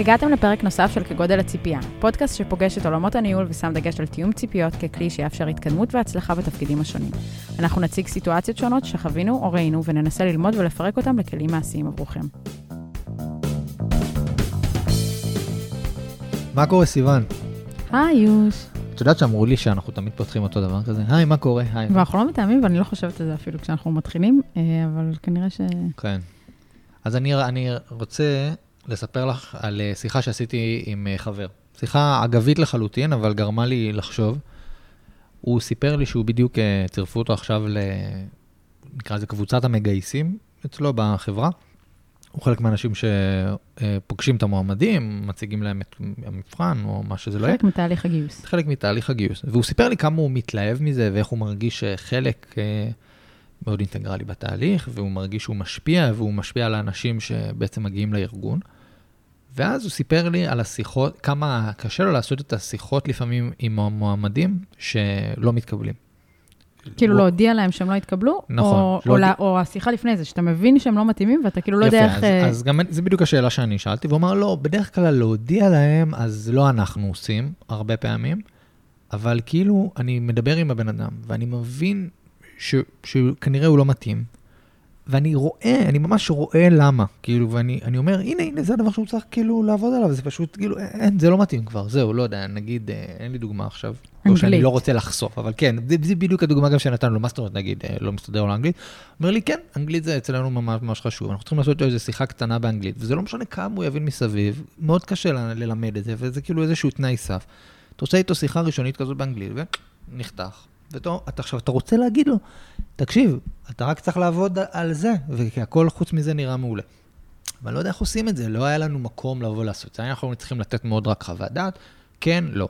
הגעתם לפרק נוסף של כגודל הציפייה, פודקאסט שפוגש את עולמות הניהול ושם דגש על תיאום ציפיות ככלי שיאפשר התקדמות והצלחה בתפקידים השונים. אנחנו נציג סיטואציות שונות שחווינו או ראינו וננסה ללמוד ולפרק אותם לכלים מעשיים עבורכם. מה קורה, סיוון? היי, יוש. את יודעת שאמרו לי שאנחנו תמיד פותחים אותו דבר כזה? היי, מה קורה? היי. ואנחנו לא מתאמים ואני לא חושבת על זה אפילו כשאנחנו מתחילים, אה, אבל כנראה ש... כן. אז אני, אני רוצה לספר לך על אה, שיחה שעשיתי עם אה, חבר. שיחה אגבית לחלוטין, אבל גרמה לי לחשוב. הוא סיפר לי שהוא בדיוק, אה, צירפו אותו עכשיו ל... נקרא לזה קבוצת המגייסים אצלו בחברה. הוא חלק מהאנשים שפוגשים את המועמדים, מציגים להם את המבחן, או מה שזה לא יהיה. חלק מתהליך הגיוס. חלק מתהליך הגיוס. והוא סיפר לי כמה הוא מתלהב מזה, ואיך הוא מרגיש חלק מאוד אינטגרלי בתהליך, והוא מרגיש שהוא משפיע, והוא משפיע על האנשים שבעצם מגיעים לארגון. ואז הוא סיפר לי על השיחות, כמה קשה לו לעשות את השיחות לפעמים עם המועמדים שלא מתקבלים. כאילו הוא... להודיע להם שהם לא התקבלו? נכון. או, לא או, לה, או השיחה לפני זה, שאתה מבין שהם לא מתאימים ואתה כאילו לא יודע איך... יפה, אז, אז גם זה בדיוק השאלה שאני שאלתי, והוא אמר, לא, בדרך כלל להודיע להם, אז לא אנחנו עושים, הרבה פעמים, אבל כאילו, אני מדבר עם הבן אדם, ואני מבין ש, שכנראה הוא לא מתאים, ואני רואה, אני ממש רואה למה, כאילו, ואני אומר, הנה, הנה, זה הדבר שהוא צריך כאילו לעבוד עליו, זה פשוט, כאילו, אין, זה לא מתאים כבר, זהו, לא יודע, נגיד, אה, אין לי דוגמה עכשיו. אנגלית. או שאני לא רוצה לחשוף, אבל כן, זה, זה בדיוק הדוגמה גם שנתנו לו, מה זאת אומרת, נגיד, אה, לא מסתדר לו אנגלית? אומר לי, כן, אנגלית זה אצלנו ממש ממש חשוב, אנחנו צריכים לעשות איזו שיחה קטנה באנגלית, וזה לא משנה כמה הוא יבין מסביב, מאוד קשה ללמד את זה, וזה כאילו איזשהו תנאי סף. אתה עושה איתו שיחה ראשונית כזאת באנגלית, ונחתך. ואתה עכשיו, אתה רוצה להגיד לו, תקשיב, אתה רק צריך לעבוד על זה, והכל חוץ מזה נראה מעולה. ואני לא יודע איך עושים את זה, לא היה לנו מקום לבוא לעשות את זה. אנחנו צריכים לתת מאוד רק חוות דעת, כן, לא.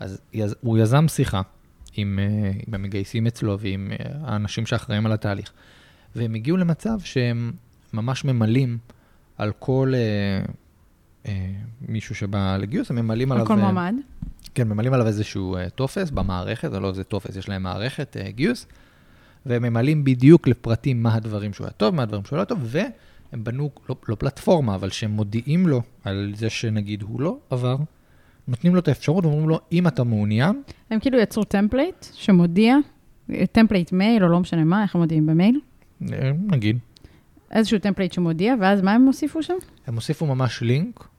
אז יז, הוא יזם שיחה עם, אה, עם המגייסים אצלו ועם אה, האנשים שאחראים על התהליך, והם הגיעו למצב שהם ממש ממלאים על כל אה, מישהו שבא לגיוס, הם ממלאים עליו... על כל מועמד. כן, ממלאים עליו איזשהו אה, טופס במערכת, זה לא איזה טופס, יש להם מערכת אה, גיוס, והם ממלאים בדיוק לפרטים מה הדברים שהוא היה טוב, מה הדברים שהוא לא טוב, והם בנו, לא, לא פלטפורמה, אבל שהם מודיעים לו על זה שנגיד הוא לא עבר, נותנים לו את האפשרות ואומרים לו, אם אתה מעוניין... הם כאילו יצרו template שמודיע, template מייל או לא משנה מה, איך הם מודיעים במייל? אה, נגיד. איזשהו template שמודיע, ואז מה הם הוסיפו שם? הם הוסיפו ממש לינק.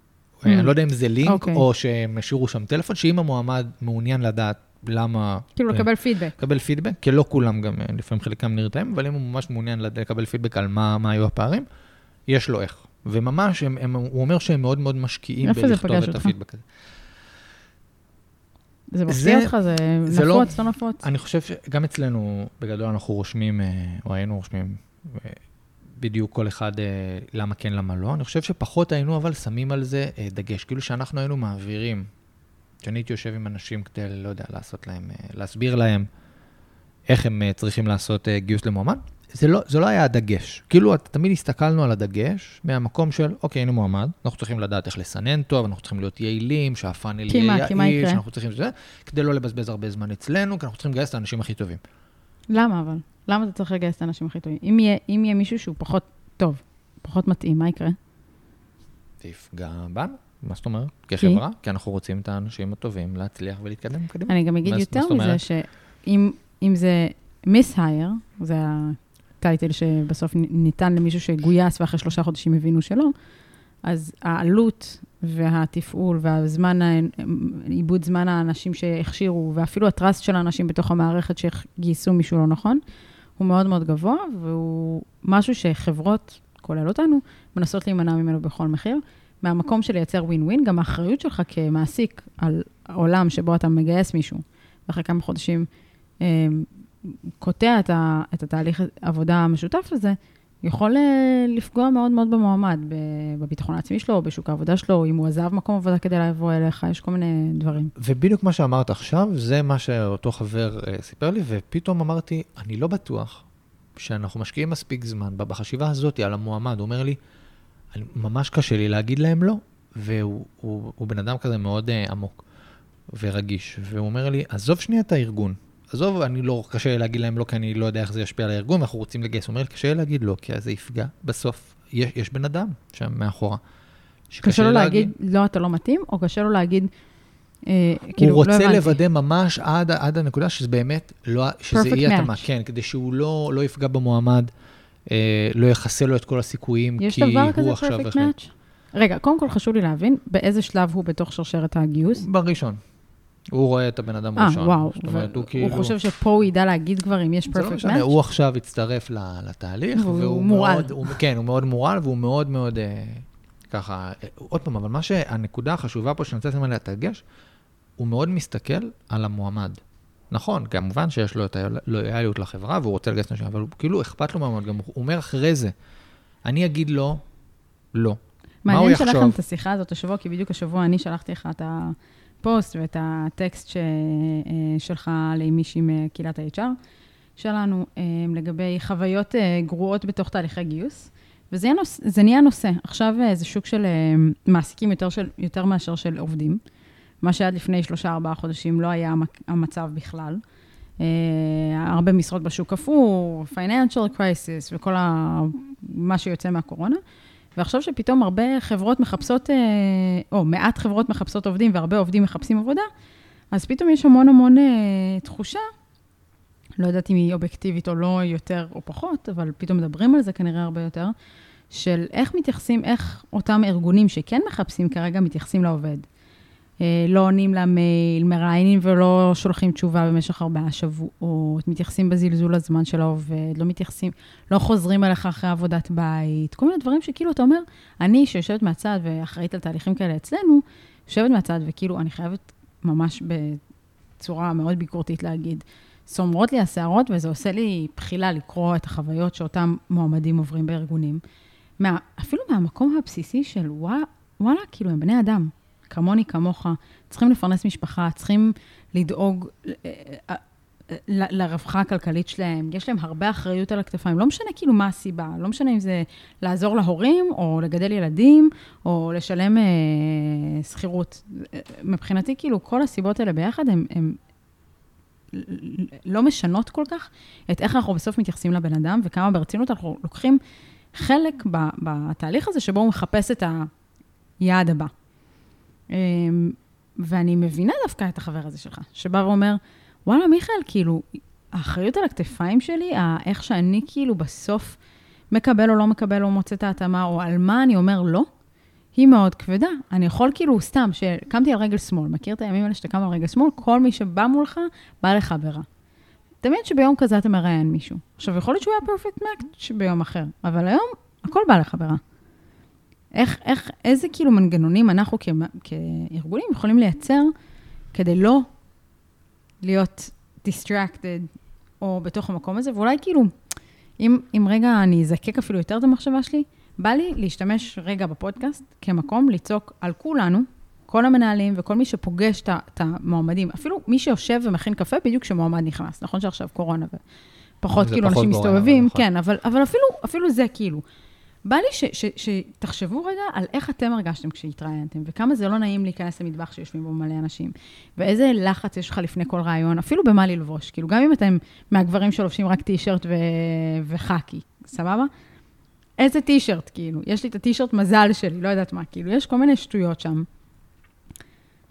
אני לא יודע אם זה לינק. אוקיי. או שהם השאירו שם טלפון, שאם המועמד מעוניין לדעת למה... כאילו לקבל אה, פידבק. לקבל פידבק, כי לא כולם גם, אה, לפעמים חלקם נרתעים, אבל אם הוא ממש מעוניין לקבל פידבק על מה, מה היו הפערים, יש לו איך. וממש, הם, הם, הוא אומר שהם מאוד מאוד משקיעים בלכתוב את הפידבק הזה. זה מפתיע אותך? זה, זה נפוץ, לא, לא נפוץ? אני חושב שגם אצלנו, בגדול אנחנו רושמים, אה, או היינו רושמים בדיוק כל אחד אה, למה כן, למה לא. אני חושב שפחות היינו אבל שמים על זה אה, דגש. כאילו שאנחנו היינו מעבירים, כשאני הייתי יושב עם אנשים כדי, לא יודע, לעשות להם, אה, להסביר להם איך הם צריכים לעשות גיוס למועמד, זה לא, זה לא היה הדגש. כאילו, תמיד הסתכלנו על הדגש מהמקום של, אוקיי, היינו מועמד, אנחנו צריכים לדעת איך לסנן טוב, אנחנו צריכים להיות יעילים, שהפאנל יהיה יעיל, שאנחנו צריכים... זה, כדי לא לבזבז הרבה זמן אצלנו, כי אנחנו צריכים לגייס את האנשים הכי טובים. למה אבל? למה אתה צריך לגייס את האנשים הכי טובים? אם יהיה, אם יהיה מישהו שהוא פחות טוב, פחות מתאים, מה יקרה? זה יפגע בנו. מה זאת אומרת? כחברה, כי אנחנו רוצים את האנשים הטובים להצליח ולהתקדם קדימה. אני גם אגיד יותר מזה, שאם זה מיס-הייר, זה הטייטל שבסוף ניתן למישהו שגויס ואחרי שלושה חודשים הבינו שלא, אז העלות והתפעול והזמן, עיבוד זמן האנשים שהכשירו, ואפילו הטראסט של האנשים בתוך המערכת שגייסו מישהו לא נכון, הוא מאוד מאוד גבוה, והוא משהו שחברות, כולל אותנו, מנסות להימנע ממנו בכל מחיר. מהמקום של לייצר ווין ווין, גם האחריות שלך כמעסיק על עולם שבו אתה מגייס מישהו, ואחרי כמה חודשים אה, קוטע את, ה, את התהליך העבודה המשותף הזה, יכול אה, לפגוע מאוד מאוד במועמד, בביטחון העצמי שלו, בשוק העבודה שלו, אם הוא עזב מקום עבודה כדי לבוא אליך, יש כל מיני דברים. ובדיוק מה שאמרת עכשיו, זה מה שאותו חבר uh, סיפר לי, ופתאום אמרתי, אני לא בטוח שאנחנו משקיעים מספיק זמן בחשיבה הזאת על המועמד. הוא אומר לי, ממש קשה לי להגיד להם לא, והוא הוא, הוא בן אדם כזה מאוד uh, עמוק ורגיש, והוא אומר לי, עזוב שנייה את הארגון, עזוב, אני לא, קשה להגיד להם לא, כי אני לא יודע איך זה ישפיע על הארגון, ואנחנו רוצים לגייס. הוא אומר, קשה להגיד לא, כי זה יפגע. בסוף, יש, יש בן אדם שם מאחורה, קשה לו להגיד, לא, אתה לא מתאים, או קשה לו להגיד, אה, הוא כאילו, לא רוצה הבנתי. לוודא ממש עד, עד הנקודה שזה באמת, לא, שזה יהיה התאמה. כן, כדי שהוא לא, לא יפגע במועמד, אה, לא יחסל לו את כל הסיכויים, יש כי דבר הוא כזה עכשיו פרפקט החליט. מאץ'? רגע, קודם כל חשוב לי להבין באיזה שלב הוא בתוך שרשרת הגיוס. בראשון. הוא רואה את הבן אדם אה, הראשון. וואו. זאת אומרת, הוא הוא כאילו... חושב שפה הוא ידע להגיד כבר אם יש זה לא פרפקט משנה, מאץ'? הוא עכשיו הצטרף לתהליך, והוא מורעל. מאוד, הוא, כן, הוא מאוד מורעל, והוא מאוד מאוד, אה, ככה, אה, עוד פעם, אבל מה שהנקודה החשובה פה שאני רוצה לשים עליה את הדגש, הוא מאוד מסתכל על המועמד. נכון, כמובן שיש לו את הלויאליות לחברה, והוא רוצה לגייס נשים, אבל הוא כאילו אכפת לו מהמועמד, גם הוא אומר אחרי זה, אני אגיד לו, לא. מה הוא מעניין שלכם יחשוב? את השיחה הזאת השבוע, כי בדיוק השבוע אני שלחתי לך את הפוסט ואת הטקסט ש... אה, שלך למישהי מקהילת ה-HR שלנו, אה, לגבי חוויות אה, גרועות בתוך תהליכי גיוס. וזה נוס... נהיה נושא. עכשיו זה שוק של מעסיקים יותר, של... יותר מאשר של עובדים, מה שעד לפני שלושה-ארבעה חודשים לא היה המצב בכלל. הרבה משרות בשוק קפוא, financial crisis וכל ה... מה שיוצא מהקורונה. ועכשיו שפתאום הרבה חברות מחפשות, אה, או מעט חברות מחפשות עובדים והרבה עובדים מחפשים עבודה, אז פתאום יש המון המון אה, תחושה, לא יודעת אם היא אובייקטיבית או לא יותר או פחות, אבל פתאום מדברים על זה כנראה הרבה יותר, של איך מתייחסים, איך אותם ארגונים שכן מחפשים כרגע מתייחסים לעובד. אה, לא עונים למייל, מראיינים ולא שולחים תשובה במשך ארבעה שבועות, מתייחסים בזלזול לזמן של העובד, לא מתייחסים, לא חוזרים אליך אחרי עבודת בית, כל מיני דברים שכאילו אתה אומר, אני שיושבת מהצד ואחראית על תהליכים כאלה אצלנו, יושבת מהצד וכאילו אני חייבת ממש בצורה מאוד ביקורתית להגיד, סומרות לי השערות וזה עושה לי בחילה לקרוא את החוויות שאותם מועמדים עוברים בארגונים. מה, אפילו מהמקום הבסיסי של וואלה, וואלה, כאילו הם בני אדם, כמוני, כמוך, צריכים לפרנס משפחה, צריכים לדאוג אה, אה, לרווחה הכלכלית שלהם, יש להם הרבה אחריות על הכתפיים, לא משנה כאילו מה הסיבה, לא משנה אם זה לעזור להורים, או לגדל ילדים, או לשלם אה, שכירות. אה, מבחינתי, כאילו, כל הסיבות האלה ביחד, הן לא משנות כל כך את איך אנחנו בסוף מתייחסים לבן אדם, וכמה ברצינות אנחנו לוקחים חלק בתהליך הזה, שבו הוא מחפש את היעד הבא. אמ, ואני מבינה דווקא את החבר הזה שלך, שבא ואומר, וואלה, מיכאל, כאילו, האחריות על הכתפיים שלי, איך שאני כאילו בסוף מקבל או לא מקבל או מוצא את ההתאמה, או על מה אני אומר לא, היא מאוד כבדה. אני יכול כאילו, סתם, שקמתי על רגל שמאל, מכיר את הימים האלה שאתה קם על רגל שמאל? כל מי שבא מולך, בא לך ברע. תמיד שביום כזה אתה מראיין מישהו. עכשיו, יכול להיות שהוא היה פרפקט מאץ' ביום אחר, אבל היום הכל בא לך ברע. איך, איך, איזה כאילו מנגנונים אנחנו כ, כארגונים יכולים לייצר כדי לא להיות distracted או בתוך המקום הזה, ואולי כאילו, אם, אם רגע אני אזקק אפילו יותר את המחשבה שלי, בא לי להשתמש רגע בפודקאסט כמקום לצעוק על כולנו, כל המנהלים וכל מי שפוגש את המועמדים, אפילו מי שיושב ומכין קפה בדיוק כשמועמד נכנס, נכון שעכשיו קורונה ופחות כאילו פחות אנשים מסתובבים, נכון. כן, אבל, אבל אפילו, אפילו זה כאילו. בא לי שתחשבו רגע על איך אתם הרגשתם כשהתראיינתם, וכמה זה לא נעים להיכנס למטבח שיושבים בו מלא אנשים, ואיזה לחץ יש לך לפני כל רעיון, אפילו במה ללבוש. כאילו, גם אם אתם מהגברים שלובשים רק טי-שירט ו... וחאקי, סבבה? איזה טי-שירט, כאילו? יש לי את הטי-שירט מזל שלי, לא יודעת מה, כאילו, יש כל מיני שטויות שם.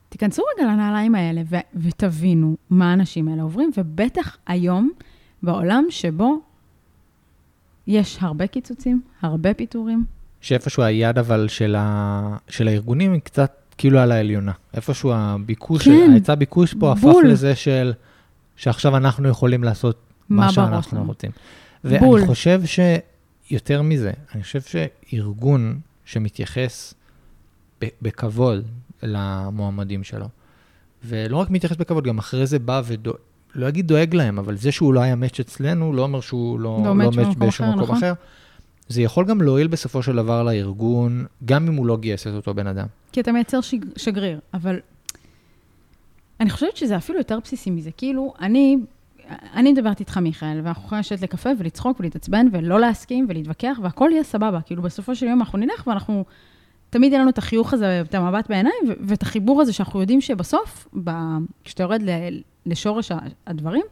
תיכנסו רגע לנעליים האלה ו- ותבינו מה האנשים האלה עוברים, ובטח היום, בעולם שבו יש הרבה קיצוצים, הרבה פיטורים, שאיפשהו היד אבל של, ה... של הארגונים היא קצת כאילו על העליונה. איפשהו הביקוש, כן. ההיצע ביקוש פה הפך בול. לזה של, שעכשיו אנחנו יכולים לעשות מה מה שאנחנו לנו. רוצים. בול. ואני חושב שיותר מזה, אני חושב שארגון שמתייחס בכבוד למועמדים שלו, ולא רק מתייחס בכבוד, גם אחרי זה בא ודואג, לא אגיד דואג להם, אבל זה שהוא לא היה מאץ' אצלנו, לא אומר שהוא לא, לא לא מאץ' אחר, מקום נכון. אחר. זה יכול גם להועיל בסופו של דבר לארגון, גם אם הוא לא גייס את אותו בן אדם. כי אתה מייצר שג, שגריר, אבל אני חושבת שזה אפילו יותר בסיסי מזה. כאילו, אני, אני מדברת איתך, מיכאל, ואנחנו יכולים לשבת לקפה ולצחוק ולהתעצבן ולא להסכים ולהתווכח, והכל יהיה סבבה. כאילו, בסופו של יום אנחנו נלך ואנחנו, תמיד יהיה לנו את החיוך הזה, את המבט בעיניים, ואת החיבור הזה שאנחנו יודעים שבסוף, ב, כשאתה יורד ל- לשורש הדברים,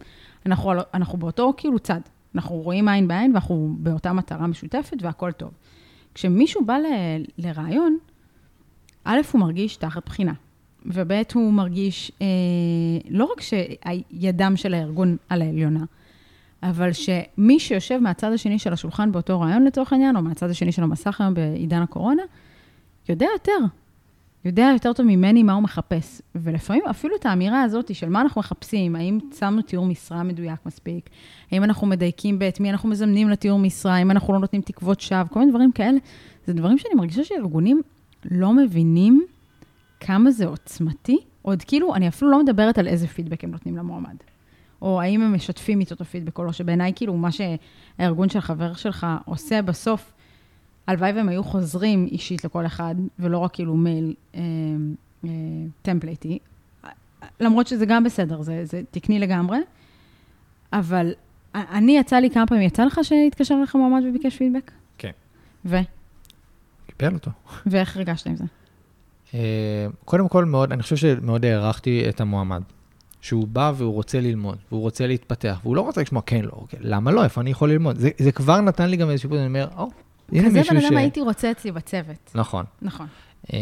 אנחנו, אנחנו באותו כאילו צד. אנחנו רואים עין בעין ואנחנו באותה מטרה משותפת והכל טוב. כשמישהו בא ל- לרעיון, א', הוא מרגיש תחת בחינה, וב', הוא מרגיש אה, לא רק שידם של הארגון על העליונה, אבל שמי שיושב מהצד השני של השולחן באותו רעיון לצורך העניין, או מהצד השני של המסך היום בעידן הקורונה, יודע יותר. יודע יותר טוב ממני מה הוא מחפש. ולפעמים אפילו את האמירה הזאת של מה אנחנו מחפשים, האם שמנו תיאור משרה מדויק מספיק, האם אנחנו מדייקים בעת מי אנחנו מזמנים לתיאור משרה, האם אנחנו לא נותנים תקוות שווא, כל מיני דברים כאלה, זה דברים שאני מרגישה שארגונים לא מבינים כמה זה עוצמתי. עוד כאילו, אני אפילו לא מדברת על איזה פידבק הם נותנים למועמד. או האם הם משתפים איתו את הפידבק או לא, שבעיניי כאילו מה שהארגון של חבר שלך עושה בסוף, הלוואי והם היו חוזרים אישית לכל אחד, ולא רק כאילו מייל אה, אה, טמפלייטי, למרות שזה גם בסדר, זה, זה תקני לגמרי, אבל אני, יצא לי כמה פעמים, יצא לך שהתקשר אליך מועמד וביקש פידבק? כן. ו? קיבל אותו. ואיך הרגשת עם זה? אה, קודם כל, מאוד, אני חושב שמאוד הערכתי את המועמד. שהוא בא והוא רוצה ללמוד, והוא רוצה להתפתח, והוא לא רוצה לשמוע כן, לא, כן, למה לא, איפה אני יכול ללמוד? זה, זה כבר נתן לי גם איזשהו פוט, אני אומר, או, מישהו ש... כזה בן אדם הייתי רוצה אצלי בצוות. נכון. נכון. אה,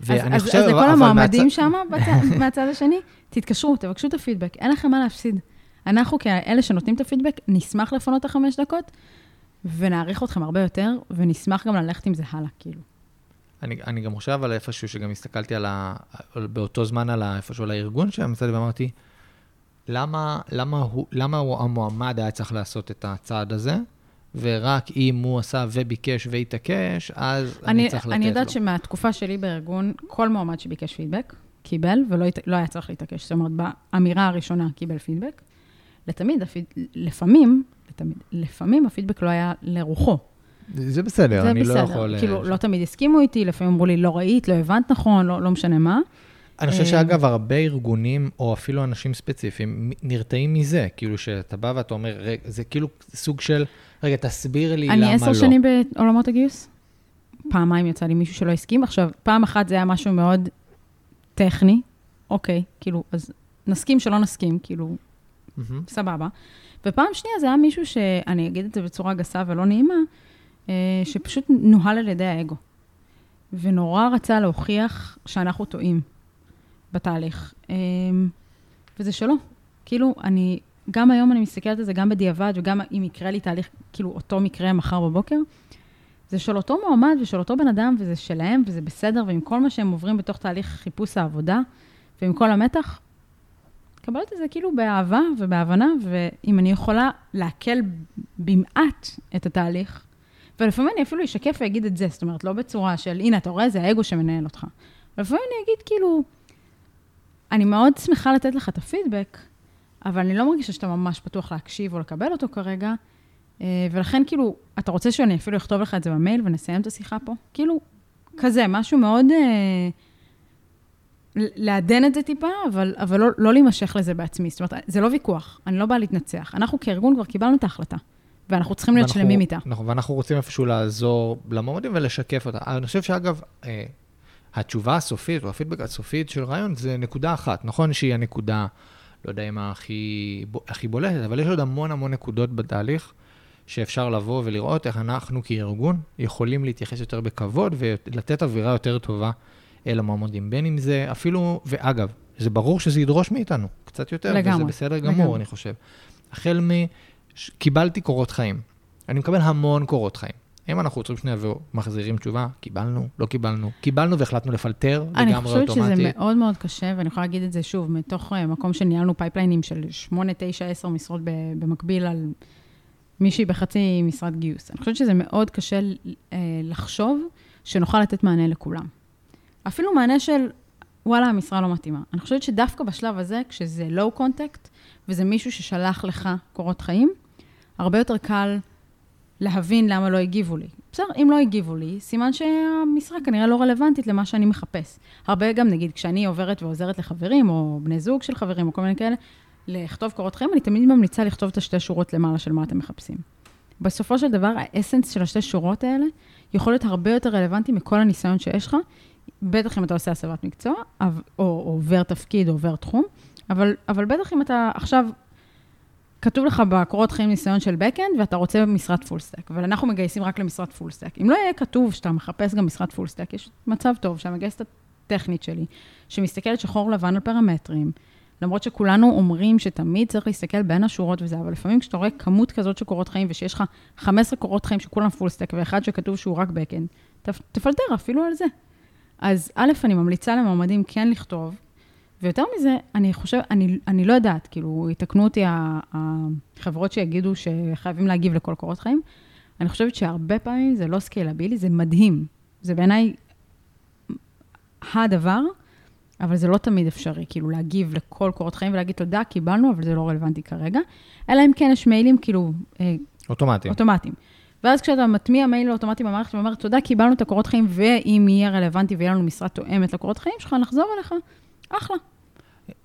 ואני חושב... אז לכל המועמדים שם, מהצד השני, תתקשרו, תבקשו את הפידבק, אין לכם מה להפסיד. אנחנו כאלה שנותנים את הפידבק, נשמח לפנות את החמש דקות, ונעריך אתכם הרבה יותר, ונשמח גם ללכת עם זה הלאה, כאילו. אני, אני גם חושב על איפשהו שגם הסתכלתי על ה... באותו זמן על ה, איפשהו על הארגון שם, ואמרתי, למה, למה, הוא, למה הוא, המועמד היה צריך לעשות את הצעד הזה, ורק אם הוא עשה וביקש והתעקש, אז אני, אני צריך לתת לו. אני יודעת שמהתקופה שלי בארגון, כל מועמד שביקש פידבק, קיבל, ולא לא היה צריך להתעקש. זאת אומרת, באמירה הראשונה קיבל פידבק. לתמיד, לפעמים, לתמיד, לפעמים הפידבק לא היה לרוחו. זה בסדר, זה אני בסדר. לא יכול... זה בסדר, כאילו, לא תמיד הסכימו איתי, לפעמים אמרו לי, לא ראית, לא הבנת נכון, לא, לא משנה מה. אני חושב שאגב, הרבה ארגונים, או אפילו אנשים ספציפיים, נרתעים מזה. כאילו, שאתה בא ואתה אומר, זה כאילו סוג של, רגע, תסביר לי למה לא. אני עשר שנים בעולמות הגיוס. פעמיים יצא לי מישהו שלא הסכים. עכשיו, פעם אחת זה היה משהו מאוד טכני, אוקיי, כאילו, אז נסכים שלא נסכים, כאילו, סבבה. ופעם שנייה זה היה מישהו שאני אגיד את זה בצורה גסה ולא נעימה, אה, שפשוט נוהל על ידי האגו. ונורא רצה להוכיח שאנחנו טועים בתהליך. אה, וזה שלא. כאילו, אני, גם היום אני מסתכלת על זה, גם בדיעבד, וגם אם יקרה לי תהליך, כאילו, אותו מקרה מחר בבוקר, זה של אותו מועמד ושל אותו בן אדם, וזה שלהם, וזה בסדר, ועם כל מה שהם עוברים בתוך תהליך חיפוש העבודה, ועם כל המתח, קבלת את זה כאילו באהבה ובהבנה, ואם אני יכולה להקל במעט את התהליך, ולפעמים אני אפילו אשקף ואגיד את זה, זאת אומרת, לא בצורה של, הנה, אתה רואה, זה האגו שמנהל אותך. ולפעמים אני אגיד, כאילו, אני מאוד שמחה לתת לך את הפידבק, אבל אני לא מרגישה שאתה ממש פתוח להקשיב או לקבל אותו כרגע, אה, ולכן, כאילו, אתה רוצה שאני אפילו אכתוב לך את זה במייל ונסיים את השיחה פה? כאילו, כזה, משהו מאוד... אה, לעדן את זה טיפה, אבל, אבל לא, לא להימשך לזה בעצמי. זאת אומרת, זה לא ויכוח, אני לא באה להתנצח. אנחנו כארגון כבר קיבלנו את ההחלטה. ואנחנו צריכים להיות שלמים איתה. נכון, ואנחנו רוצים איפשהו לעזור למועמדים ולשקף אותה. אני חושב שאגב, אה, התשובה הסופית, או הפידבק הסופית של רעיון, זה נקודה אחת. נכון שהיא הנקודה, לא יודע אם הכי, הכי בולטת, אבל יש עוד המון המון נקודות בתהליך, שאפשר לבוא ולראות איך אנחנו כארגון יכולים להתייחס יותר בכבוד ולתת אווירה יותר טובה אל המועמדים. בין אם זה אפילו, ואגב, זה ברור שזה ידרוש מאיתנו קצת יותר, לגמרי, וזה בסדר גמור, לגמרי. אני חושב. החל מ... קיבלתי קורות חיים. אני מקבל המון קורות חיים. אם אנחנו עוצרים שנייה ומחזירים תשובה, קיבלנו, לא קיבלנו, קיבלנו והחלטנו לפלטר לגמרי אוטומטי. אני חושבת שזה מאוד מאוד קשה, ואני יכולה להגיד את זה שוב, מתוך אה, מקום שניהלנו פייפליינים של 8, 9, 10 משרות במקביל על מישהי בחצי משרת גיוס. אני חושבת שזה מאוד קשה אה, לחשוב שנוכל לתת מענה לכולם. אפילו מענה של, וואלה, המשרה לא מתאימה. אני חושבת שדווקא בשלב הזה, כשזה low contact, וזה מישהו ששלח לך קורות חיים, הרבה יותר קל להבין למה לא הגיבו לי. בסדר, אם לא הגיבו לי, סימן שהמשרה כנראה לא רלוונטית למה שאני מחפש. הרבה גם, נגיד, כשאני עוברת ועוזרת לחברים, או בני זוג של חברים, או כל מיני כאלה, לכתוב קורות חיים, אני תמיד ממליצה לכתוב את השתי שורות למעלה של מה אתם מחפשים. בסופו של דבר, האסנס של השתי שורות האלה יכול להיות הרבה יותר רלוונטי מכל הניסיון שיש לך, בטח אם אתה עושה הסבת מקצוע, או, או עובר תפקיד או עובר תחום, אבל, אבל בטח אם אתה עכשיו כתוב לך בקורות חיים ניסיון של backend, ואתה רוצה משרת full stack, אבל אנחנו מגייסים רק למשרת full stack. אם לא יהיה כתוב שאתה מחפש גם משרת full stack, יש מצב טוב שהמגייסת הטכנית שלי, שמסתכלת שחור לבן על פרמטרים, למרות שכולנו אומרים שתמיד צריך להסתכל בין השורות וזה, אבל לפעמים כשאתה רואה כמות כזאת של קורות חיים, ושיש לך 15 קורות חיים שכולם full stack, ואחד שכתוב שהוא רק backend, תפלטר אפילו על זה. אז א', אני ממליצה למועמדים כן לכתוב, ויותר מזה, אני חושבת, אני, אני לא יודעת, כאילו, יתקנו אותי החברות שיגידו שחייבים להגיב לכל קורות חיים. אני חושבת שהרבה פעמים זה לא סקיילבילי, זה מדהים. זה בעיניי הדבר, אבל זה לא תמיד אפשרי, כאילו, להגיב לכל קורות חיים ולהגיד תודה, קיבלנו, אבל זה לא רלוונטי כרגע. אלא אם כן יש מיילים, כאילו... אה, אוטומטיים. אוטומטיים. ואז כשאתה מטמיע מייל אוטומטי במערכת ואומר, תודה, קיבלנו את הקורות חיים, ואם יהיה רלוונטי ויהיה לנו משרה תואמת לקורות חיים שלך, נחזור אליך, אחלה.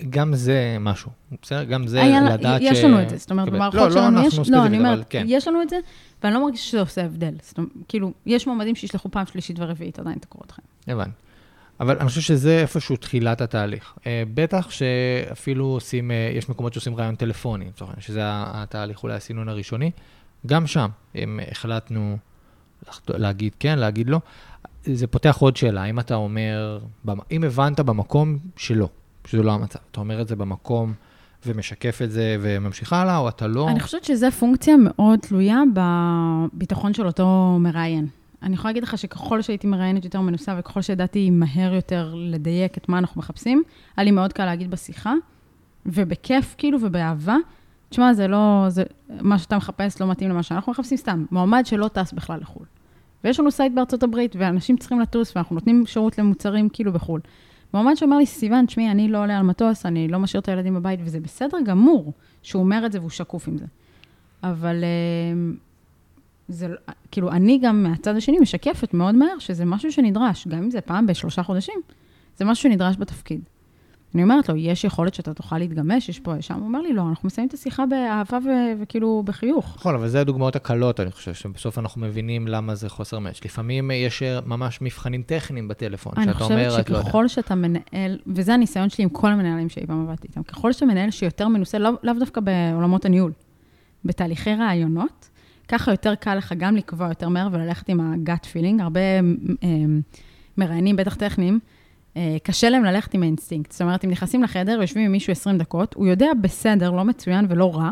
גם זה משהו, בסדר? גם זה היה, לדעת יש ש... יש לנו את זה, זאת אומרת, לא, במערכות לא, שלנו לא יש, לא, אני אומרת, כן. יש לנו את זה, ואני לא מרגישה שזה עושה הבדל. זאת אומרת, כאילו, יש מועמדים שישלחו פעם שלישית ורביעית עדיין את הקורות חיים. הבנתי. אבל אני חושב שזה איפשהו תחילת התהליך. אה, בטח שאפילו עושים, אה, יש מקומות שעושים רעיון טלפוני, שזה התהליך אולי הסינון הראשוני. גם שם, אם החלטנו להגיד כן, להגיד לא, זה פותח עוד שאלה, אם אתה אומר, אם הבנת במקום שלא, שזה לא המצב, אתה אומר את זה במקום ומשקף את זה וממשיך הלאה, או אתה לא... אני חושבת שזו פונקציה מאוד תלויה בביטחון של אותו מראיין. אני יכולה להגיד לך שככל שהייתי מראיינת יותר מנוסה וככל שידעתי מהר יותר לדייק את מה אנחנו מחפשים, היה לי מאוד קל להגיד בשיחה, ובכיף כאילו ובאהבה, תשמע, זה לא, זה, מה שאתה מחפש לא מתאים למה שאנחנו מחפשים סתם. מועמד שלא טס בכלל לחו"ל. ויש לנו site בארצות הברית, ואנשים צריכים לטוס, ואנחנו נותנים שירות למוצרים כאילו בחו"ל. מועמד שאומר לי, סיוון, תשמעי, אני לא עולה על מטוס, אני לא משאיר את הילדים בבית, וזה בסדר גמור שהוא אומר את זה והוא שקוף עם זה. אבל אה, זה, לא, כאילו, אני גם מהצד השני משקפת מאוד מהר שזה משהו שנדרש, גם אם זה פעם בשלושה חודשים, זה משהו שנדרש בתפקיד. אני אומרת לו, יש יכולת שאתה תוכל להתגמש, יש פה, יש שם, הוא אומר לי, לא, אנחנו מסיימים את השיחה באהבה ו- וכאילו בחיוך. נכון, אבל זה הדוגמאות הקלות, אני חושב, שבסוף אנחנו מבינים למה זה חוסר match. לפעמים יש ממש מבחנים טכניים בטלפון, שאתה אומר, לא. אני חושבת שככל שאתה מנהל, וזה הניסיון שלי עם כל המנהלים שאי פעם עבדתי איתם, ככל שאתה מנהל שיותר מנוסה, לאו לא דווקא בעולמות הניהול, בתהליכי ראיונות, ככה יותר קל לך גם לקבוע יותר מהר וללכת עם ה-gut feeling. הרבה אה, מראיינים, בטח טכניים, אה, קשה להם ללכת עם האינסטינקט. זאת אומרת, אם נכנסים לחדר ויושבים עם מישהו 20 דקות, הוא יודע בסדר, לא מצוין ולא רע,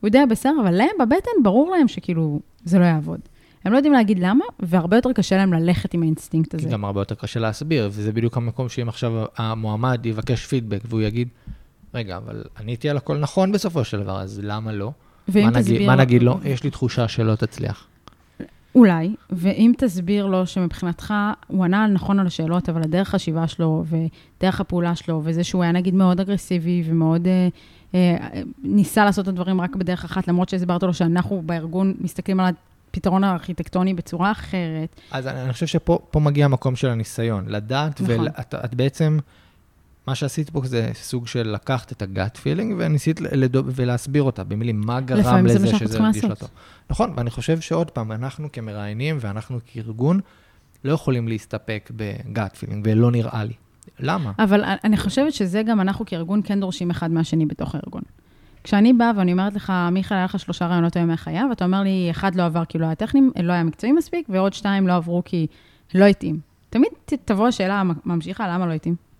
הוא יודע בסדר, אבל להם בבטן ברור להם שכאילו זה לא יעבוד. הם לא יודעים להגיד למה, והרבה יותר קשה להם ללכת עם האינסטינקט הזה. גם הרבה יותר קשה להסביר, וזה בדיוק המקום שאם עכשיו המועמד יבקש פידבק והוא יגיד, רגע, אבל עניתי על הכל נכון בסופו של דבר, אז למה לא? מה. נגיד, מה נגיד לו? יש לי תחושה שלא תצליח. אולי, ואם תסביר לו שמבחינתך הוא ענה נכון על השאלות, אבל הדרך חשיבה שלו ודרך הפעולה שלו, וזה שהוא היה נגיד מאוד אגרסיבי ומאוד אה, אה, ניסה לעשות את הדברים רק בדרך אחת, למרות שהסברת לו שאנחנו בארגון מסתכלים על הפתרון הארכיטקטוני בצורה אחרת. אז אני, אני חושב שפה מגיע המקום של הניסיון, לדעת, נכון. ואת בעצם... מה שעשית פה זה סוג של לקחת את ה-gut feeling וניסית לדוב, ולהסביר אותה במילים, מה גרם לזה שזה הרגיש לא טוב. נכון, ואני חושב שעוד פעם, אנחנו כמראיינים ואנחנו כארגון לא יכולים להסתפק ב-gut feeling, ולא נראה לי. למה? אבל אני חושבת שזה גם אנחנו כארגון כן דורשים אחד מהשני בתוך הארגון. כשאני באה ואני אומרת לך, מיכאל, היה לך שלושה רעיונות היום מהחייו, ואתה אומר לי, אחד לא עבר כי לא היה טכני, לא היה מקצועי מספיק, ועוד שתיים לא עברו כי לא התאים. תמיד תבוא השאלה הממשיכה, למה לא התאים?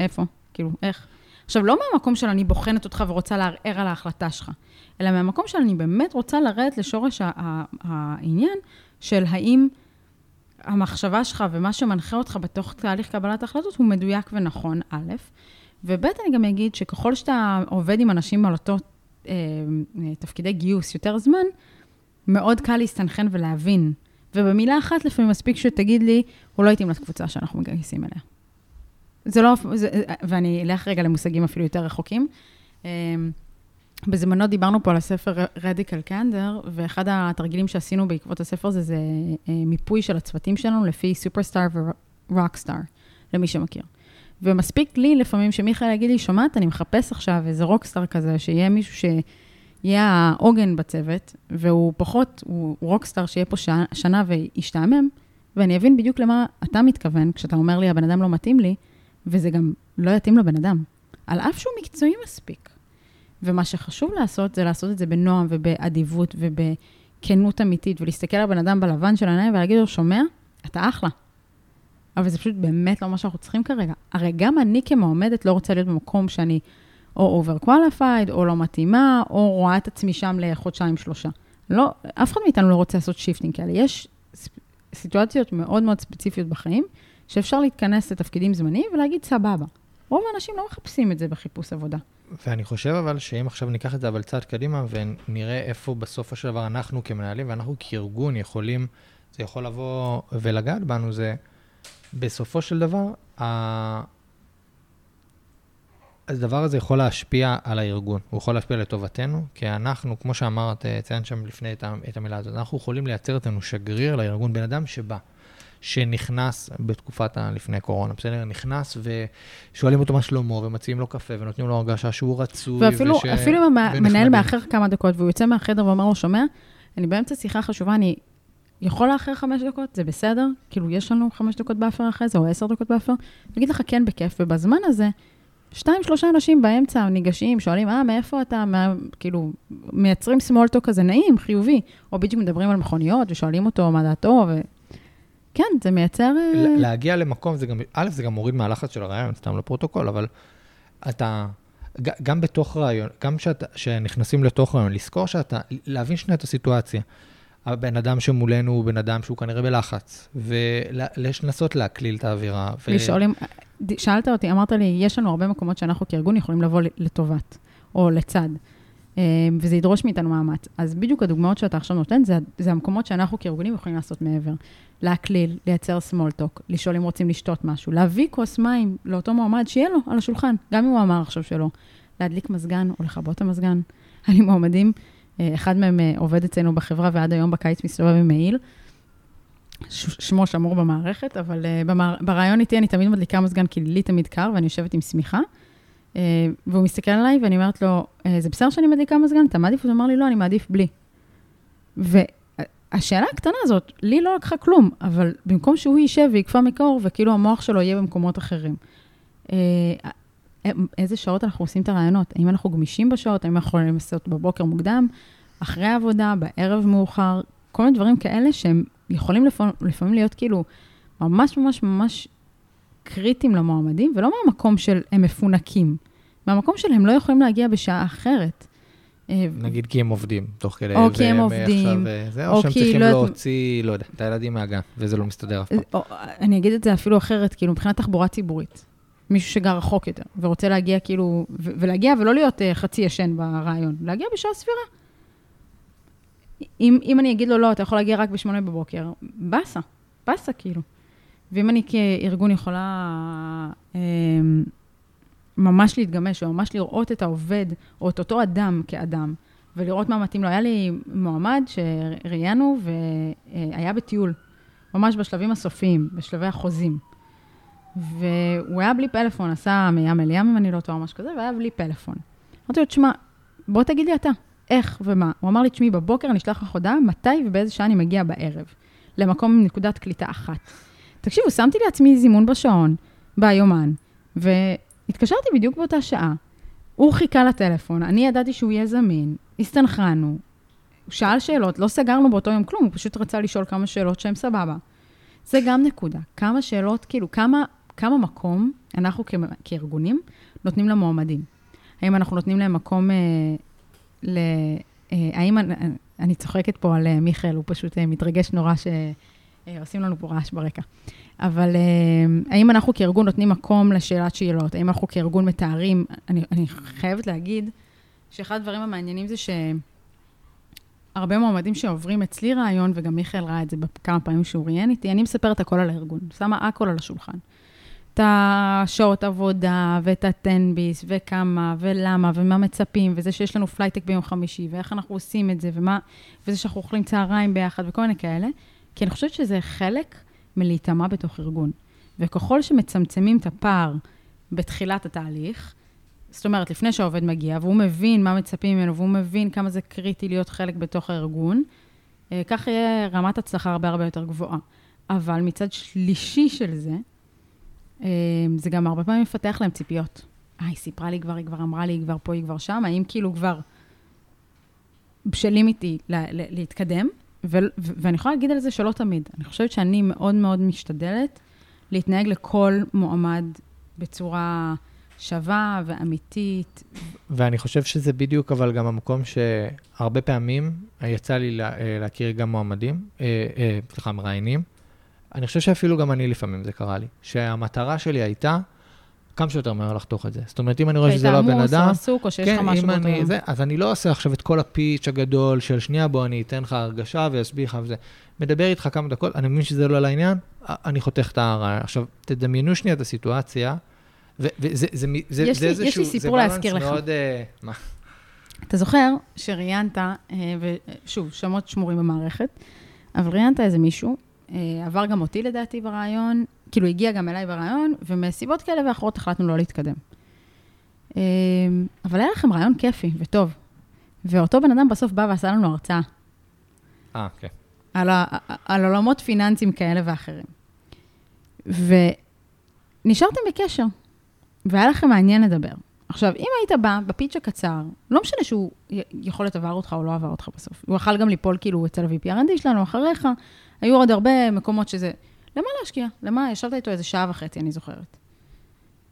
איפה? כאילו, איך? עכשיו, לא מהמקום של אני בוחנת אותך ורוצה לערער על ההחלטה שלך, אלא מהמקום של אני באמת רוצה לרדת לשורש העניין של האם המחשבה שלך ומה שמנחה אותך בתוך תהליך קבלת ההחלטות הוא מדויק ונכון, א', וב', אני גם אגיד שככל שאתה עובד עם אנשים על אותו אה, תפקידי גיוס יותר זמן, מאוד קל להסתנכן ולהבין. ובמילה אחת לפעמים מספיק שתגיד לי, הוא לא התאים לקבוצה שאנחנו מגייסים אליה. זה לא, זה, ואני אלך רגע למושגים אפילו יותר רחוקים. אמ, בזמנו דיברנו פה על הספר רדיקל קנדר, ואחד התרגילים שעשינו בעקבות הספר הזה, זה אה, מיפוי של הצוותים שלנו לפי סופרסטאר ורוקסטאר, למי שמכיר. ומספיק לי לפעמים שמיכאל יגיד לי, שומעת, אני מחפש עכשיו איזה רוקסטאר כזה, שיהיה מישהו שיהיה העוגן בצוות, והוא פחות, הוא רוקסטאר שיהיה פה שנה, שנה וישתעמם, ואני אבין בדיוק למה אתה מתכוון, כשאתה אומר לי, הבן אדם לא מתאים לי, וזה גם לא יתאים לבן אדם, על אף שהוא מקצועי מספיק. ומה שחשוב לעשות, זה לעשות את זה בנועם ובאדיבות ובכנות אמיתית, ולהסתכל על הבן אדם בלבן של העיניים ולהגיד לו, שומע? אתה אחלה. אבל זה פשוט באמת לא מה שאנחנו צריכים כרגע. הרי גם אני כמועמדת לא רוצה להיות במקום שאני over qualified, או לא מתאימה, או רואה את עצמי שם לחודשיים, שלושה. לא, אף אחד מאיתנו לא רוצה לעשות shifting כאלה. יש סיטואציות מאוד מאוד ספציפיות בחיים, שאפשר להיכנס לתפקידים זמניים ולהגיד, סבבה. רוב האנשים לא מחפשים את זה בחיפוש עבודה. ואני חושב אבל שאם עכשיו ניקח את זה אבל צעד קדימה ונראה איפה בסופו של דבר אנחנו כמנהלים ואנחנו כארגון יכולים, זה יכול לבוא ולגעת בנו, זה בסופו של דבר, הדבר הזה יכול להשפיע על הארגון, הוא יכול להשפיע לטובתנו, כי אנחנו, כמו שאמרת, ציינת שם לפני את המילה הזאת, אנחנו יכולים לייצר אצלנו שגריר לארגון, בן אדם שבא, שנכנס בתקופת הלפני קורונה, בסדר? נכנס ושואלים אותו מה שלמה, ומציעים לו קפה, ונותנים לו הרגשה שהוא רצוי. ואפילו וש... אפילו אם המנהל מאחר כמה דקות, והוא יוצא מהחדר ואומר לו, שומע, אני באמצע שיחה חשובה, אני יכול לאחר חמש דקות, זה בסדר? כאילו, יש לנו חמש דקות buffer אחרי זה, או עשר דקות buffer? אני אגיד לך, כן, בכיף, ובזמן הזה, שתיים, שלושה אנשים באמצע ניגשים, שואלים, אה, מאיפה אתה, מה, כאילו, מייצרים small talk כזה נעים, חיובי, או בדיוק מדברים על מכוניות ושואלים אותו מה דעתו, ו... כן, זה מייצר... אה, להגיע למקום, זה גם, א', זה גם מוריד מהלחץ של הריאיון, סתם לפרוטוקול, אבל אתה, גם בתוך רעיון, גם כשנכנסים לתוך רעיון, לזכור שאתה, להבין שנייה את הסיטואציה. הבן אדם שמולנו הוא בן אדם שהוא כנראה בלחץ, ולנסות להקליל את האווירה. ו... לשאול אם, שאלת אותי, אמרת לי, יש לנו הרבה מקומות שאנחנו כארגון יכולים לבוא לטובת, או לצד, וזה ידרוש מאיתנו מאמץ. אז בדיוק הדוגמאות שאתה עכשיו נותן, זה, זה המקומות שאנחנו כארגונים יכולים לעשות מעבר. להקליל, לייצר small talk, לשאול אם רוצים לשתות משהו, להביא כוס מים לאותו מועמד, שיהיה לו על השולחן, גם אם הוא אמר עכשיו שלא. להדליק מזגן או לכבות המזגן. היה לי מועמדים אה, אחד מהם אה, עובד אצלנו בחברה ועד היום בקיץ מסתובב עם מעיל. שמו שמור במערכת, אבל uh, במר... ברעיון איתי אני תמיד מדליקה מזגן, כי לי תמיד קר, ואני יושבת עם שמיכה. Uh, והוא מסתכל עליי, ואני אומרת לו, uh, זה בסדר שאני מדליקה מזגן? אתה מעדיף? הוא אמר לי, לא, אני מעדיף בלי. והשאלה הקטנה הזאת, לי לא לקחה כלום, אבל במקום שהוא יישב ויקפא מקור, וכאילו המוח שלו יהיה במקומות אחרים. Uh, איזה שעות אנחנו עושים את הרעיונות? האם אנחנו גמישים בשעות? האם אנחנו יכולים לעשות בבוקר מוקדם, אחרי העבודה, בערב מאוחר? כל מיני דברים כאלה שהם יכולים לפעמים להיות כאילו ממש ממש ממש קריטיים למועמדים, ולא מהמקום של הם מפונקים, מהמקום של הם לא יכולים להגיע בשעה אחרת. אה, נגיד כי הם עובדים תוך כדי, או כי הם עובדים, עכשיו, זה, או, או שהם צריכים לא להוציא, לא יודע, את הילדים מהגן, וזה לא מסתדר אף פעם. או, אני אגיד את זה אפילו אחרת, כאילו, מבחינת תחבורה ציבורית. מישהו שגר רחוק יותר, ורוצה להגיע כאילו, ולהגיע ולא להיות חצי ישן ברעיון, להגיע בשעה סבירה. אם, אם אני אגיד לו, לא, אתה יכול להגיע רק בשמונה בבוקר, באסה, באסה כאילו. ואם אני כארגון יכולה אה, ממש להתגמש, או ממש לראות את העובד, או את אותו אדם כאדם, ולראות מה מתאים לו. היה לי מועמד שראיינו והיה בטיול, ממש בשלבים הסופיים, בשלבי החוזים. והוא היה בלי פלאפון, עשה מים אל ים, אם אני לא טועה, משהו כזה, והיה בלי פלאפון. אמרתי לו, תשמע, בוא תגיד לי אתה, איך ומה. הוא אמר לי, תשמעי, בבוקר אני אשלח לך הודעה מתי ובאיזה שעה אני מגיע בערב, למקום עם נקודת קליטה אחת. תקשיבו, שמתי לעצמי זימון בשעון, ביומן, והתקשרתי בדיוק באותה שעה. הוא חיכה לטלפון, אני ידעתי שהוא יהיה זמין, הסתנכרנו, הוא שאל שאלות, לא סגרנו באותו יום כלום, הוא פשוט רצה לשאול כמה שאלות שהן סבבה. זה גם נקודה. כמה שאלות, כאילו, כמה, כמה מקום אנחנו כארגונים נותנים למועמדים. האם אנחנו נותנים להם מקום אה, ל... אה, האם, אני, אני צוחקת פה על אה, מיכאל, הוא פשוט אה, מתרגש נורא שעושים לנו פה רעש ברקע. אבל האם אנחנו כארגון נותנים מקום לשאלת שאלות? האם אנחנו כארגון מתארים? אני, אני חייבת להגיד שאחד הדברים המעניינים זה שהרבה מועמדים שעוברים אצלי רעיון, וגם מיכאל ראה את זה כמה פעמים שהוא ראיין איתי, אני מספרת הכל על הארגון, שמה הכל על השולחן. את השעות עבודה, ואת ה תן ביס, וכמה, ולמה, ומה מצפים, וזה שיש לנו playtech ביום חמישי, ואיך אנחנו עושים את זה, ומה, וזה שאנחנו אוכלים צהריים ביחד, וכל מיני כאלה, כי אני חושבת שזה חלק מלהיטמע בתוך ארגון. וככל שמצמצמים את הפער בתחילת התהליך, זאת אומרת, לפני שהעובד מגיע, והוא מבין מה מצפים ממנו, והוא מבין כמה זה קריטי להיות חלק בתוך הארגון, אה, כך יהיה רמת הצלחה הרבה הרבה יותר גבוהה. אבל מצד שלישי של זה, אמ, זה גם הרבה פעמים מפתח להם ציפיות. אה, היא סיפרה לי כבר, היא כבר אמרה לי, היא כבר פה, היא כבר שם, האם כאילו כבר בשלים איתי לה, לה, להתקדם, ו, ו, ואני יכולה להגיד על זה שלא תמיד. אני חושבת שאני מאוד מאוד משתדלת להתנהג לכל מועמד בצורה שווה ואמיתית. ואני חושב שזה בדיוק אבל גם המקום שהרבה פעמים יצא לי לה, אה, להכיר גם מועמדים, אה, אה, סליחה, מראיינים. אני חושב שאפילו גם אני לפעמים זה קרה לי, שהמטרה שלי הייתה כמה שיותר מהר לחתוך את זה. זאת אומרת, אם אני רואה שזה לא הבן אדם... שהיית עמוס או עסוק, או שיש כן, לך משהו אם באותו אני, יום. זה, אז אני לא עושה עכשיו את כל הפיץ' הגדול של שנייה, בוא אני אתן לך הרגשה ואסביר לך וזה. מדבר איתך כמה דקות, אני מבין שזה לא לעניין, אני חותך את הרעיון. עכשיו, תדמיינו שנייה את הסיטואציה, וזה איזשהו... יש לי סיפור להזכיר לך. מאוד, אה, מה? אתה זוכר שראיינת, אה, ושוב, שמות שמורים במערכת, אבל ראיינת איזה מישהו, אה, עבר גם אותי לדעתי ברעיון, כאילו הגיע גם אליי ברעיון, ומסיבות כאלה ואחרות החלטנו לא להתקדם. אה, אבל היה לכם רעיון כיפי וטוב, ואותו בן אדם בסוף בא ועשה לנו הרצאה אה, כן. על, ה, על עולמות פיננסיים כאלה ואחרים. ונשארתם בקשר, והיה לכם מעניין לדבר. עכשיו, אם היית בא בפיץ' הקצר, לא משנה שהוא יכול להיות עבר אותך או לא עבר אותך בסוף. הוא יכל גם ליפול כאילו אצל ה-VPRND שלנו אחריך, היו עוד הרבה מקומות שזה... למה להשקיע? למה? ישבת איתו איזה שעה וחצי, אני זוכרת.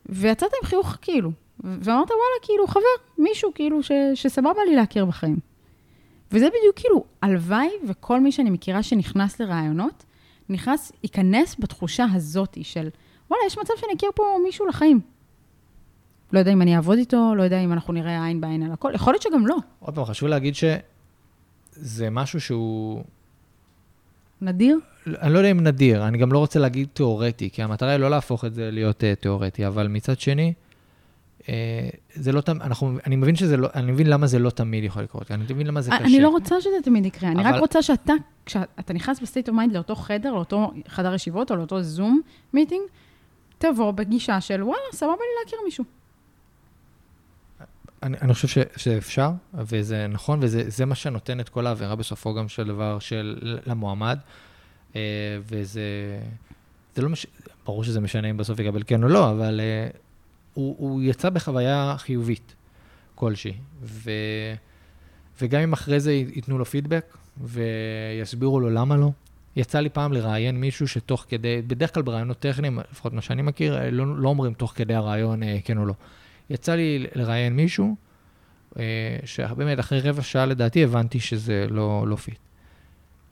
ויצאת עם חיוך כאילו, ואמרת, וואלה, כאילו, חבר, מישהו כאילו ש- שסבבה לי להכיר בחיים. וזה בדיוק כאילו, הלוואי וכל מי שאני מכירה שנכנס לרעיונות, נכנס, ייכנס בתחושה הזאתי של, וואלה, יש מצב שאני אכיר פה מישהו לחיים. לא יודע אם אני אעבוד איתו, לא יודע אם אנחנו נראה עין בעין על הכל, יכול להיות שגם לא. עוד פעם, חשוב להגיד שזה משהו שהוא... נדיר? אני לא יודע אם נדיר, אני גם לא רוצה להגיד תיאורטי, כי המטרה היא לא להפוך את זה להיות uh, תיאורטי, אבל מצד שני, uh, זה לא תמיד, אנחנו, אני מבין שזה לא, אני מבין למה זה לא תמיד יכול לקרות, אני מבין למה זה קשה. אני לא רוצה שזה תמיד יקרה, אני רק אבל- רוצה שאתה, כשאתה נכנס ב state of mind לאותו חדר, לאותו חדר ישיבות או לאותו זום meeting, תבוא בגישה של, וואלה, סבבה לי להכיר מישהו. אני, אני חושב ש, שאפשר, וזה נכון, וזה זה מה שנותן את כל האווירה בסופו גם של דבר של למועמד, אה, וזה זה לא מש... ברור שזה משנה אם בסוף יקבל כן או לא, אבל אה, הוא, הוא יצא בחוויה חיובית כלשהי, ו, וגם אם אחרי זה ייתנו לו פידבק ויסבירו לו למה לא. יצא לי פעם לראיין מישהו שתוך כדי, בדרך כלל בראיונות טכניים, לפחות מה שאני מכיר, אה, לא, לא אומרים תוך כדי הריאיון אה, כן או לא. יצא לי לראיין מישהו, אה, שבאמת אחרי רבע שעה לדעתי הבנתי שזה לא, לא fit.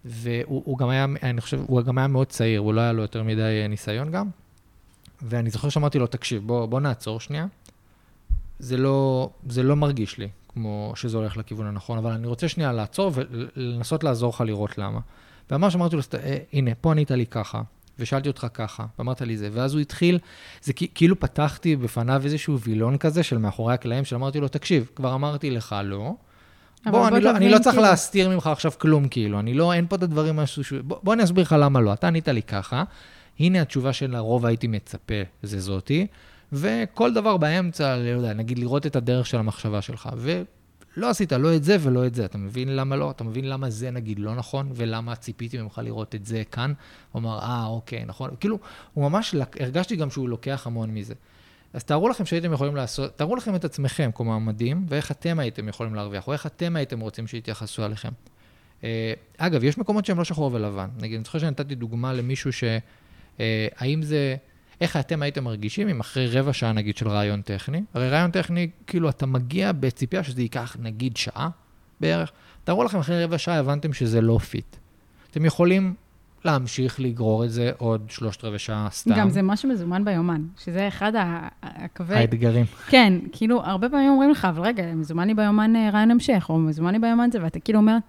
והוא הוא גם היה, אני חושב, הוא גם היה מאוד צעיר, הוא לא היה לו יותר מדי אה, ניסיון גם. ואני זוכר שאמרתי לו, תקשיב, בוא, בוא נעצור שנייה. זה לא, זה לא מרגיש לי כמו שזה הולך לכיוון הנכון, אבל אני רוצה שנייה לעצור ולנסות לעזור לך לראות למה. וממש אמרתי לו, "אה, הנה, פה ענית לי ככה, ושאלתי אותך ככה, ואמרת לי זה, ואז הוא התחיל, זה כאילו פתחתי בפניו איזשהו וילון כזה של מאחורי הקלעים, שאמרתי לו, תקשיב, כבר אמרתי לך לא, בוא, אני, לא, אני לא צריך כאילו- להסתיר ממך עכשיו כלום, כאילו, אני לא, אין פה את הדברים, משהו, ש- בוא, בוא אני אסביר לך למה לא, אתה ענית לי ככה, הנה התשובה שלרוב הייתי מצפה, זה זאתי, וכל דבר באמצע, לא יודע, נגיד לראות את הדרך של המחשבה שלך, ולא עשית לא את זה ולא את זה, אתה מבין למה לא? אתה מבין למה זה נגיד לא נכון, ולמה ציפיתי ממך לראות את זה כאן? הוא אמר, אה, אוקיי, נכון, כאילו, הוא ממש, הרגשתי גם שהוא לוקח המון מזה. אז תארו לכם שהייתם יכולים לעשות, תארו לכם את עצמכם כמועמדים, ואיך אתם הייתם יכולים להרוויח, או איך אתם הייתם רוצים שיתייחסו עליכם. אה, אגב, יש מקומות שהם לא שחור ולבן. נגיד, אני זוכר שנתתי דוגמה למישהו ש... אה, האם זה... איך אתם הייתם מרגישים אם אחרי רבע שעה, נגיד, של ריאיון טכני? הרי ריאיון טכני, כאילו, אתה מגיע בציפייה שזה ייקח, נגיד, שעה בערך. תארו לכם, אחרי רבע שעה הבנתם שזה לא fit. אתם יכולים להמשיך לגרור את זה עוד שלושת רבעי שעה סתם. גם זה מה שמזומן ביומן, שזה אחד ה- הקווי... האתגרים. כן, כאילו, הרבה פעמים אומרים לך, אבל רגע, מזומן לי ביומן אה, ריאיון המשך, או מזומן לי ביומן זה, ואתה כאילו אומר, אני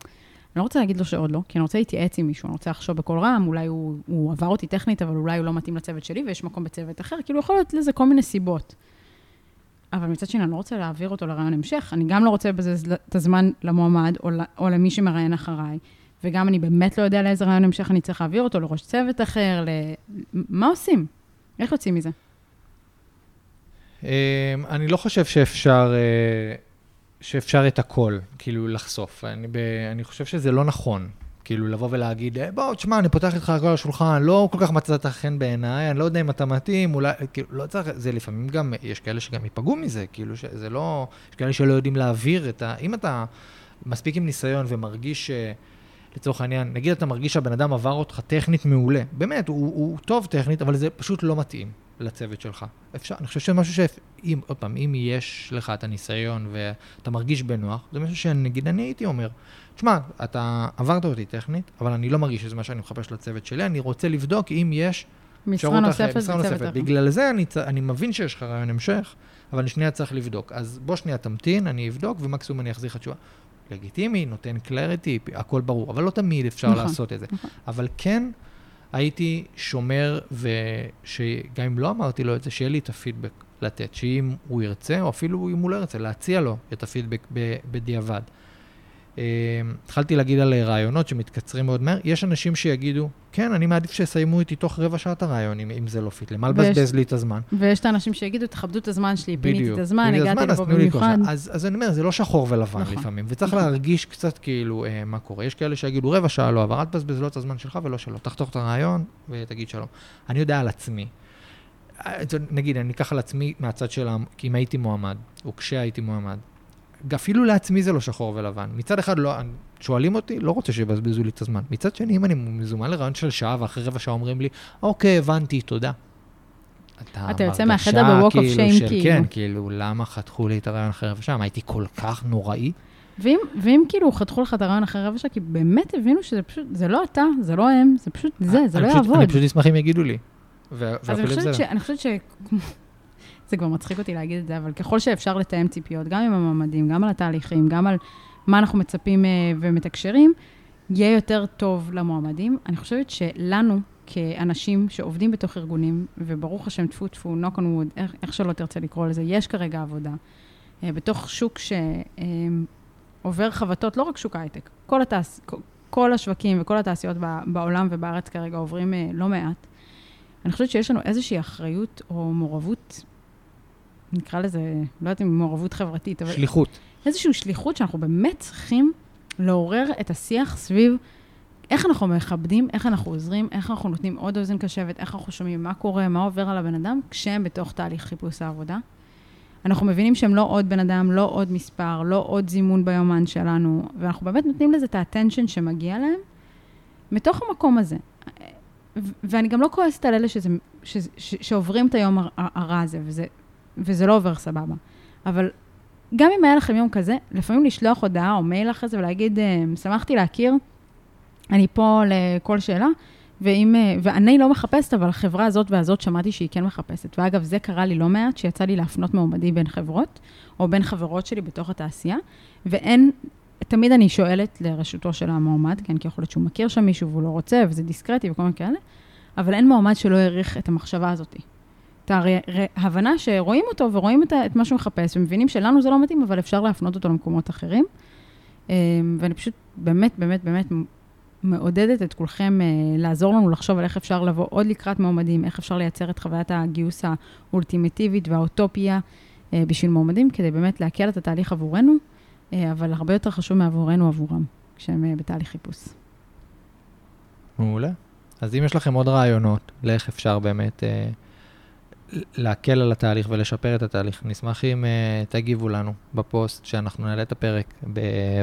לא רוצה להגיד לו שעוד לא, כי אני רוצה להתייעץ עם מישהו, אני רוצה לחשוב בקול רם, אולי הוא, הוא עבר אותי טכנית, אבל אולי הוא לא מתאים לצוות שלי, ויש מקום בצוות אחר, כאילו, יכול להיות לזה כל מיני סיבות. אבל מצד שני, אני לא רוצה להעביר אותו לרעיון המשך, אני גם לא רוצה לבזבז את הזמן למועמד, או, או למי שמראיין אחריי, וגם אני באמת לא יודע לאיזה רעיון המשך אני צריך להעביר אותו, לראש צוות אחר, ל... מה עושים? איך יוצאים מזה? אמ, אני לא חושב שאפשר, אה, שאפשר את הכל, כאילו, לחשוף. אני, ב, אני חושב שזה לא נכון. כאילו, לבוא ולהגיד, "אה, בוא, תשמע, אני פותח איתך הכל על השולחן, לא כל כך מצאת חן בעיניי, אני לא יודע אם אתה מתאים, אולי, כאילו, לא צריך, זה לפעמים גם, יש כאלה שגם ייפגעו מזה, כאילו, שזה לא, יש כאלה שלא יודעים להעביר את ה... אם אתה מספיק עם ניסיון ומרגיש, ש- לצורך העניין, נגיד אתה מרגיש שהבן אדם עבר אותך טכנית מעולה, באמת, הוא, הוא טוב טכנית, אבל זה פשוט לא מתאים לצוות שלך. אפשר, אני חושב שזה משהו שאם, עוד פעם, אם יש לך את הניסיון ואתה מרגיש בנוח, זה משהו שנגיד אני הייתי אומר, תשמע, אתה עברת אותי טכנית, אבל אני לא מרגיש שזה מה שאני מחפש לצוות שלי, אני רוצה לבדוק אם יש משרה נוספת משרה נוספת. אחר. בגלל זה אני, אני מבין שיש לך רעיון המשך, אבל אני שנייה צריך לבדוק. אז בוא שנייה תמתין, אני אבדוק, ומקסימום אני אחזיר לך תשובה. לגיטימי, נותן קלריטי, הכל ברור, אבל לא תמיד אפשר נכון, לעשות את זה. נכון. אבל כן הייתי שומר, ושגם אם לא אמרתי לו את זה, שיהיה לי את הפידבק לתת, שאם הוא ירצה, או אפילו אם הוא לא ירצה, להציע לו את הפידבק בדיעבד. אה, התחלתי להגיד על ראיונות שמתקצרים מאוד מהר. יש אנשים שיגידו, כן, אני מעדיף שיסיימו איתי תוך רבע שעת הריאיון, אם, אם זה לא fit. למה לבזבז לי את הזמן? ויש את האנשים שיגידו, תכבדו את הזמן שלי, פיניתי את הזמן, הגעתי לפה. במיוחד. אז, אז אני אומר, זה לא שחור ולבן נכון. לפעמים, וצריך נכון. להרגיש קצת כאילו אה, מה קורה. יש כאלה שיגידו, רבע שעה לא עבר, אל תבזבז לא את הזמן שלך ולא שלו. תחתוך את הריאיון ותגיד שלום. אני יודע על עצמי. אה, נגיד, אני אקח על עצמי מהצד של, אם הייתי מועמד, או כשהייתי מועמד. אפילו לעצמי זה לא שחור ולבן. מצד אחד, לא, שואלים אותי, לא רוצה שיבזבזו לי את הזמן. מצד שני, אם אני מזומן לרעיון של שעה, ואחרי רבע שעה אומרים לי, אוקיי, הבנתי, תודה. אתה יוצא בהרגשה מהחדר כאילו shame, של- כאילו. כן, כאילו, למה חתכו לי את הרעיון אחרי רבע שעה? הייתי כל כך נוראי? ואם, ואם כאילו חתכו לך את הרעיון אחרי רבע שעה, כי באמת הבינו שזה פשוט, זה לא אתה, זה לא הם, זה פשוט זה, זה אני לא פשוט- יעבוד. אני פשוט אשמח אם יגידו לי. ו- אז אני ואפילו חושבת, ש, לא. אני חושבת ש... זה כבר מצחיק אותי להגיד את זה, אבל ככל שאפשר לתאם ציפיות, גם עם המועמדים, גם על התהליכים, גם על מה אנחנו מצפים אה, ומתקשרים, יהיה יותר טוב למועמדים. אני חושבת שלנו, כאנשים שעובדים בתוך ארגונים, וברוך השם, טפו טפו, knock on wood, איך, איך שלא תרצה לקרוא לזה, יש כרגע עבודה. אה, בתוך שוק שעובר חבטות, לא רק שוק ההייטק, כל, התעש... כל השווקים וכל התעשיות בעולם ובארץ כרגע עוברים אה, לא מעט. אני חושבת שיש לנו איזושהי אחריות או מעורבות, נקרא לזה, לא יודעת אם מעורבות חברתית, אבל שליחות. איזושהי שליחות שאנחנו באמת צריכים לעורר את השיח סביב איך אנחנו מכבדים, איך אנחנו עוזרים, איך אנחנו נותנים עוד אוזן קשבת, איך אנחנו שומעים מה קורה, מה עובר על הבן אדם, כשהם בתוך תהליך חיפוש העבודה. אנחנו מבינים שהם לא עוד בן אדם, לא עוד מספר, לא עוד זימון ביומן שלנו, ואנחנו באמת נותנים לזה את האטנשן שמגיע להם, מתוך המקום הזה. ואני גם לא כועסת על אלה שזה, ש, ש, שעוברים את היום הר- הרע הזה, וזה, וזה לא עובר סבבה. אבל גם אם היה לכם יום כזה, לפעמים לשלוח הודעה או מייל אחרי זה ולהגיד, "אה, שמחתי להכיר, אני פה לכל שאלה, ואם, אה, ואני לא מחפשת, אבל החברה הזאת והזאת שמעתי שהיא כן מחפשת. ואגב, זה קרה לי לא מעט, שיצא לי להפנות מועמדים בין חברות, או בין חברות שלי בתוך התעשייה, ואין, תמיד אני שואלת לרשותו של המועמד, כן, כי יכול להיות שהוא מכיר שם מישהו והוא לא רוצה, וזה דיסקרטי וכל מיני כאלה, אבל אין מועמד שלא העריך את המחשבה הזאת. את ההבנה שרואים אותו ורואים את, את מה שהוא מחפש, ומבינים שלנו זה לא מתאים, אבל אפשר להפנות אותו למקומות אחרים. אה, ואני פשוט באמת, באמת, באמת מעודדת את כולכם אה, לעזור לנו לחשוב על איך אפשר לבוא עוד לקראת מועמדים, איך אפשר לייצר את חוויית הגיוס האולטימטיבית והאוטופיה אה, בשביל מועמדים, כדי באמת להקל את התהליך עבורנו, אה, אבל הרבה יותר חשוב מעבורנו עבורם, כשהם בתהליך חיפוש. מעולה. אז אם יש לכם עוד רעיונות לאיך אפשר באמת אה, להקל על התהליך ולשפר את התהליך, נשמח אם אה, תגיבו לנו בפוסט שאנחנו נעלה את הפרק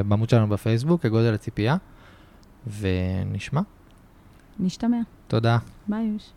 בעמוד שלנו בפייסבוק, כגודל הציפייה, ונשמע. נשתמע. תודה. ביי, יוש.